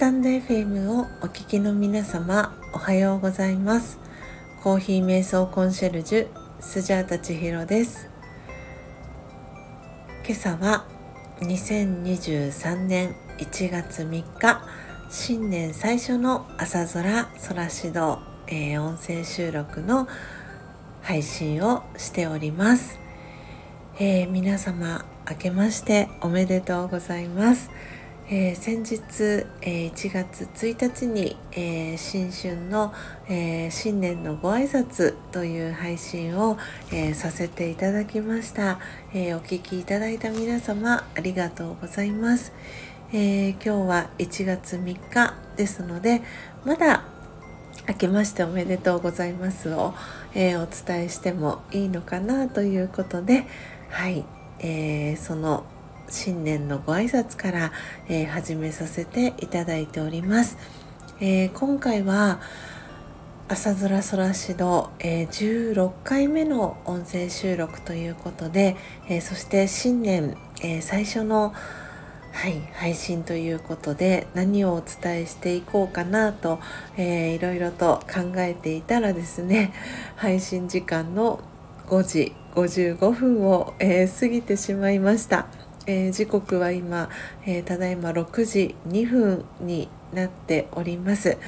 タンド FM をお聞きの皆様おはようございます。コーヒー瞑想コンシェルジュスジャータ千尋です。今朝は2023年1月3日新年最初の朝空空指導、えー、音声収録の配信をしております、えー、皆様明けましておめでとうございます、えー、先日、えー、1月1日に、えー、新春の、え新年のご挨拶という配信を、えさせていただきました、えお聞きいただいた皆様ありがとうございます、え今日は1月3日ですのでまだ明けましておめでとうございますを、えお伝えしてもいいのかなということではい、えその新年のご挨拶から、えー、始めさせていただいております、えー、今回は朝空空指導、えー、16回目の音声収録ということで、えー、そして新年、えー、最初のはい、配信ということで何をお伝えしていこうかなと、えー、いろいろと考えていたらですね 配信時間の5時55分を、え、過ぎてしまいました。えー、時刻は今、えー、ただいま6時2分になっております。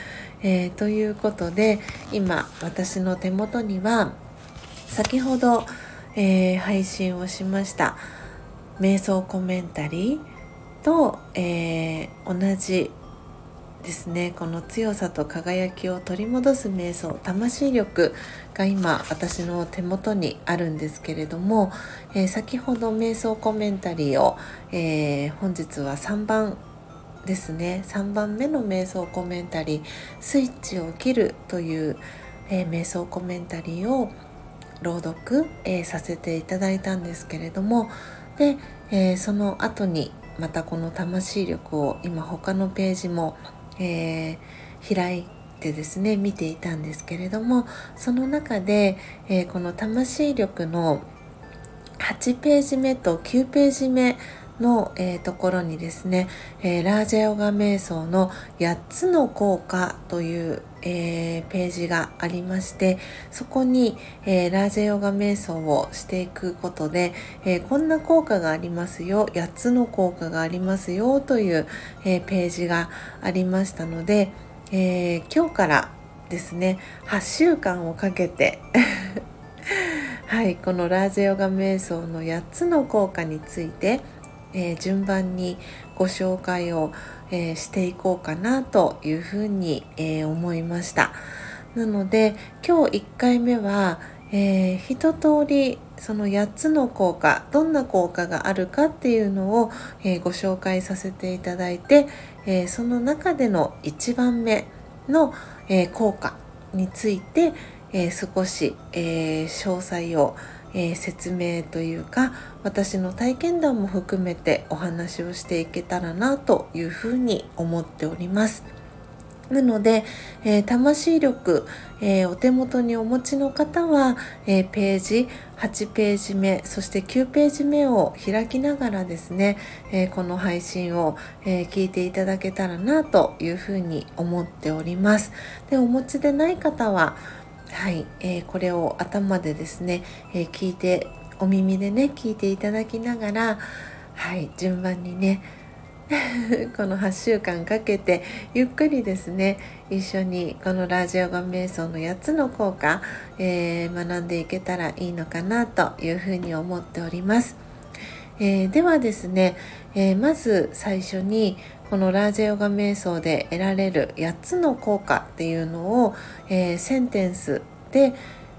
えー、ということで今私の手元には先ほど、え配信をしました瞑想コメンタリーと、え同じですね。この強さと輝きを取り戻す瞑想魂力が今私の手元にあるんですけれども、えー、先ほど瞑想コメンタリーを、えー、本日は3番ですね。3番目の瞑想コメンタリー「スイッチを切る」という、えー、瞑想コメンタリーを朗読、えさせていただいたんですけれどもで、えその後にまたこの魂力を今他のページもえー、開いてですね見ていたんですけれどもその中で、えー、この魂力の8ページ目と9ページ目の、えー、ところにですね、えー、ラージャヨガ瞑想の8つの効果という、えー、ページがありましてそこに、えラージャヨガ瞑想をしていくことで、えこんな効果がありますよ8つの効果がありますよという、えページがありましたので、え今日からですね8週間をかけて はい、このラージェヨガ瞑想の8つの効果について、え、順番にご紹介を、えー、していこうかなというふうに、えー、思いました。なので今日1回目は、えー、一通りその8つの効果どんな効果があるかっていうのを、えご紹介させていただいて、えその中での1番目の、え効果について、え少し、え詳細を、えー、説明というか私の体験談も含めてお話をしていけたらなというふうに思っております。なので、えー、魂力、えー、お手元にお持ちの方は、えー、ページ8ページ目そして9ページ目を開きながらですね、えこの配信を、え聞いていただけたらなというふうに思っております。でお持ちでない方ははい、えー、これを頭でですね、えー、聞いてお耳でね聞いていただきながらはい順番にね この8週間かけてゆっくりですね一緒にこのラジオガ瞑想の8つの効果、えー、学んでいけたらいいのかなというふうに思っております。えー、ではですね、えー、まず最初にこのラージェヨガ瞑想で得られる8つの効果っていうのを、えー、センテンスで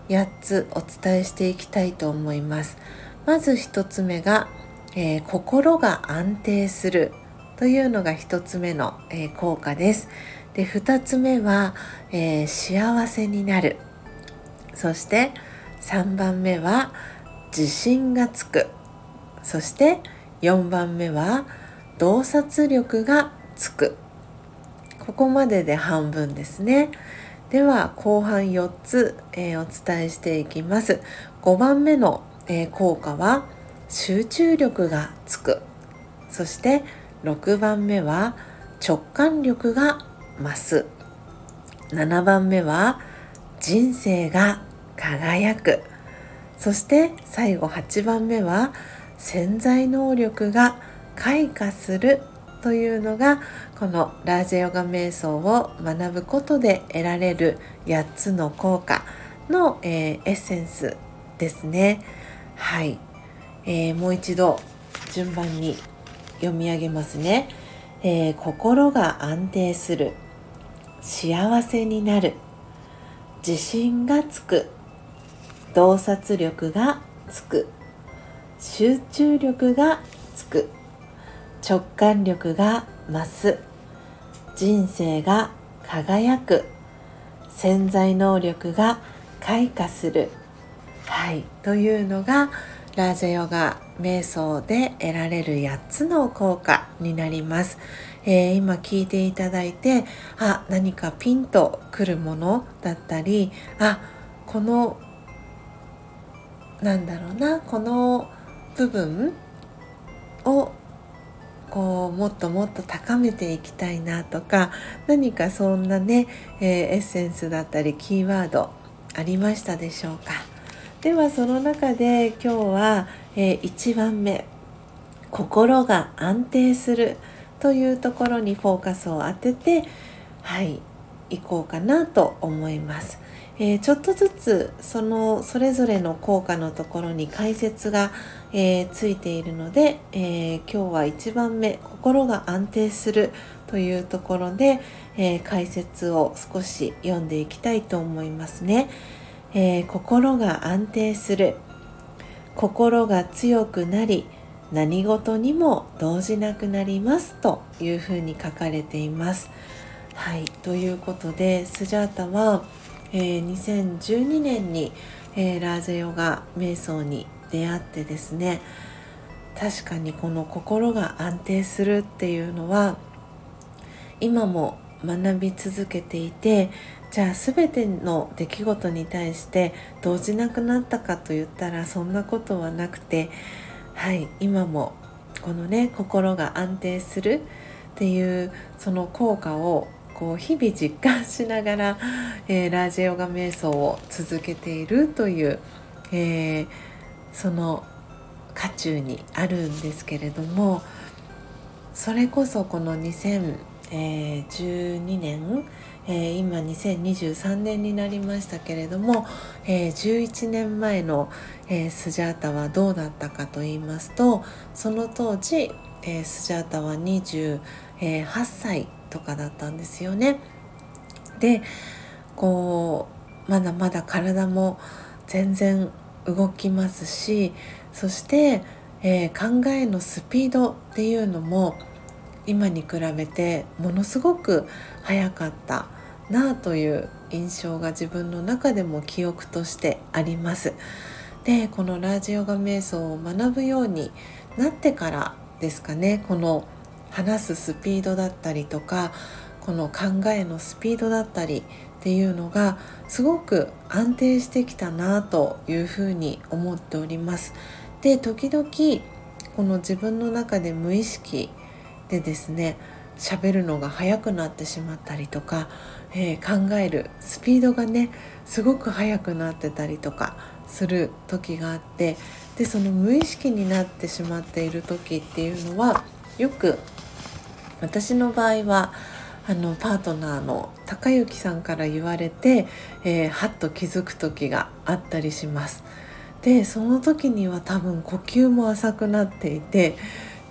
8つお伝えしていきたいと思います。まず1つ目が、えー、心が安定するというのが1つ目の、えー、効果です。で2つ目は、え幸せになるそして3番目は自信がつくそして4番目は洞察力がつく。ここまでで半分ですね。では後半4つ、えー、お伝えしていきます。5番目の、えー、効果は集中力がつく。そして6番目は直感力が増す。7番目は人生が輝く。そして最後8番目は潜在能力が開花するというのがこのラージェヨガ瞑想を学ぶことで得られる8つの効果の、えー、エッセンスですね。はい、えー、もう一度順番に読み上げますね。えー、心が安定する。幸せになる。自信がつく。洞察力がつく。集中力がつく。直感力が増す。人生が輝く。潜在能力が開花する。はい。というのがラージャヨガ瞑想で得られる8つの効果になります、えー、今聞いていただいてあ何かピンとくるものだったりあこのなんだろうなこの部分こうもっともっと高めていきたいなとか何かそんなね、えー、エッセンスだったりキーワードありましたでしょうか？ではその中で今日は、えー、1番目心が安定するというところにフォーカスを当ててはい行こうかなと思います。えー、ちょっとずつそのそれぞれの効果のところに解説が、えー、ついているので、えー、今日は1番目「心が安定する」というところで、え解説を少し読んでいきたいと思いますね。え心が安定する心が強くなり何事にも動じなくなりますというふうに書かれています。はい、ということでスジャータはえ、2012年に、えー、ラーゼヨガ瞑想に出会ってですね確かにこの心が安定するっていうのは今も学び続けていてじゃあ全ての出来事に対して動じなくなったかと言ったらそんなことはなくてはい今もこのね心が安定するっていうその効果をこう日々実感しながら、えー、ラージヨガ瞑想を続けているという、えー、その渦中にあるんですけれどもそれこそこの2012年、今2023年になりましたけれども、11年前の、スジャータはどうだったかと言いますとその当時、スジャータは28歳とかだったんですよね。でこうまだまだ体も全然動きますしそして、えー、考えのスピードっていうのも今に比べてものすごく早かったなあという印象が自分の中でも記憶としてあります。でこのラージヨガ瞑想を学ぶようになってからですかねこの話すスピードだったりとかこの考えのスピードだったりっていうのがすごく安定してきたなというふうに思っております。で時々この自分の中で無意識でですね喋るのが速くなってしまったりとか、えー、考えるスピードがねすごく速くなってたりとかする時があってでその無意識になってしまっている時っていうのはよく私の場合はあのパートナーの高之さんから言われて、えー、はっと気づく時があったりします。でその時には多分呼吸も浅くなっていて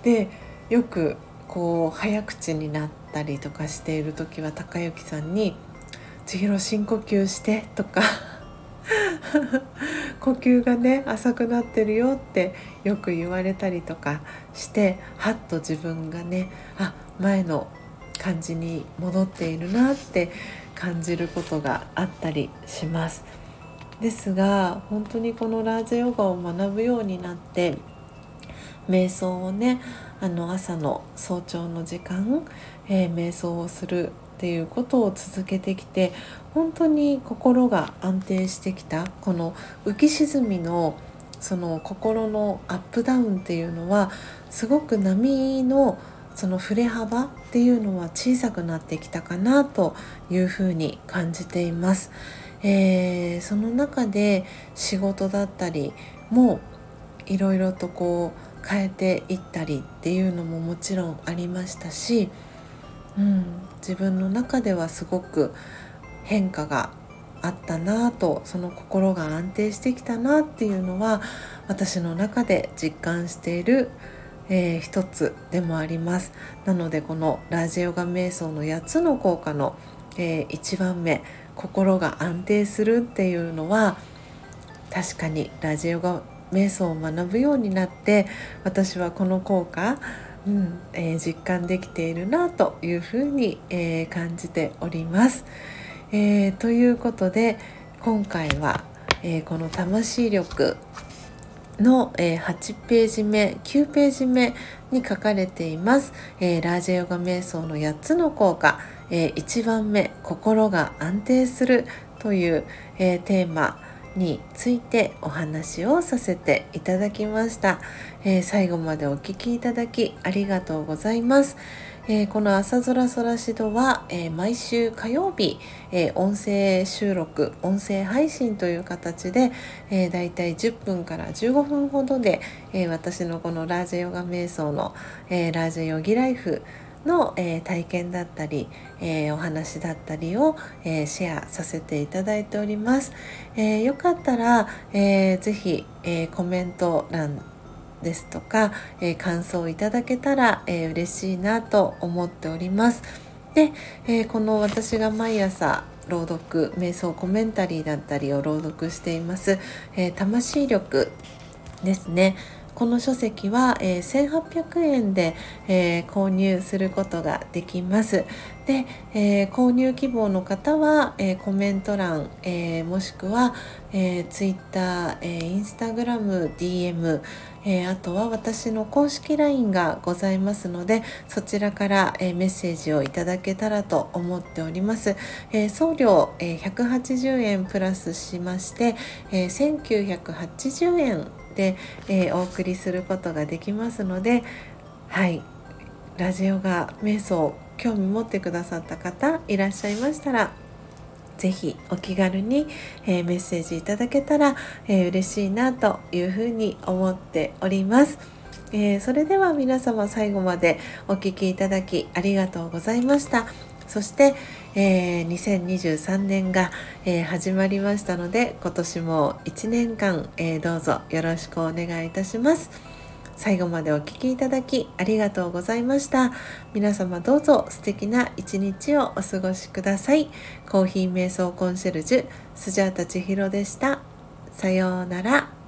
でよくこう早口になったりとかしている時は高之さんに「千尋深呼吸して」とか 呼吸がね浅くなってるよってよく言われたりとかしてはっと自分がねあ前の感じに戻っているなって感じることがあったりします。ですが本当にこのラージヨガを学ぶようになって瞑想をねあの朝の早朝の時間、えー、瞑想をするっていうことを続けてきて本当に心が安定してきたこの浮き沈みのその心のアップダウンっていうのはすごく波のその振れ幅っていうのは小さくなってきたかなというふうに感じています。えー、その中で仕事だったりもいろいろとこう変えていったりっていうのももちろんありましたし、うん、自分の中ではすごく変化があったなとその心が安定してきたなっていうのは私の中で実感している、えー、一つでもありますなのでこのラジオガ瞑想の8つの効果の、えー、1番目心が安定するっていうのは確かにラジオガ瞑想を学ぶようになって私はこの効果うんえー、実感できているなというふうに、えー、感じております。えー、ということで今回は、えこの魂力の、え8ページ目9ページ目に書かれています、えラージェヨガ瞑想の8つの効果、え1番目心が安定するという、えテーマについてお話をさせていただきました、え、最後までお聴きいただきありがとうございます、えー、この朝空空しどは、えー、毎週火曜日、え音声収録音声配信という形で、えだいたい10分から15分ほどで、え私のこのラージェヨガ瞑想の、えラージェヨギライフの、えー、体験だったり、えー、お話だったりを、えー、シェアさせていただいております。えよかったら、えー、ぜひ、えコメント欄ですとか、え感想をいただけたら、え嬉しいなと思っております。で、えこの私が毎朝朗読瞑想コメンタリーだったりを朗読しています、え魂力ですねこの書籍は、えー、1800円で、えー、購入することができます。で、えー、購入希望の方は、えコメント欄、えもしくは、え Twitter、え Instagram、DM、えあとは私の公式 LINE がございますのでそちらから、えメッセージをいただけたらと思っております。え送料、え180円プラスしまして、え1980円、えー、お送りすることができますのではいラジオが瞑想興味持ってくださった方いらっしゃいましたら是非お気軽に、えー、メッセージいただけたら、えー、嬉しいなというふうに思っております。えー、それでは皆様最後までお聴きいただきありがとうございました。そして、えー、2023年が、えー、始まりましたので今年も1年間、えー、どうぞよろしくお願いいたします。最後までお聴きいただきありがとうございました。皆様どうぞ素敵な一日をお過ごしください。コーヒー瞑想コンシェルジュスジャータ千尋でした。さようなら。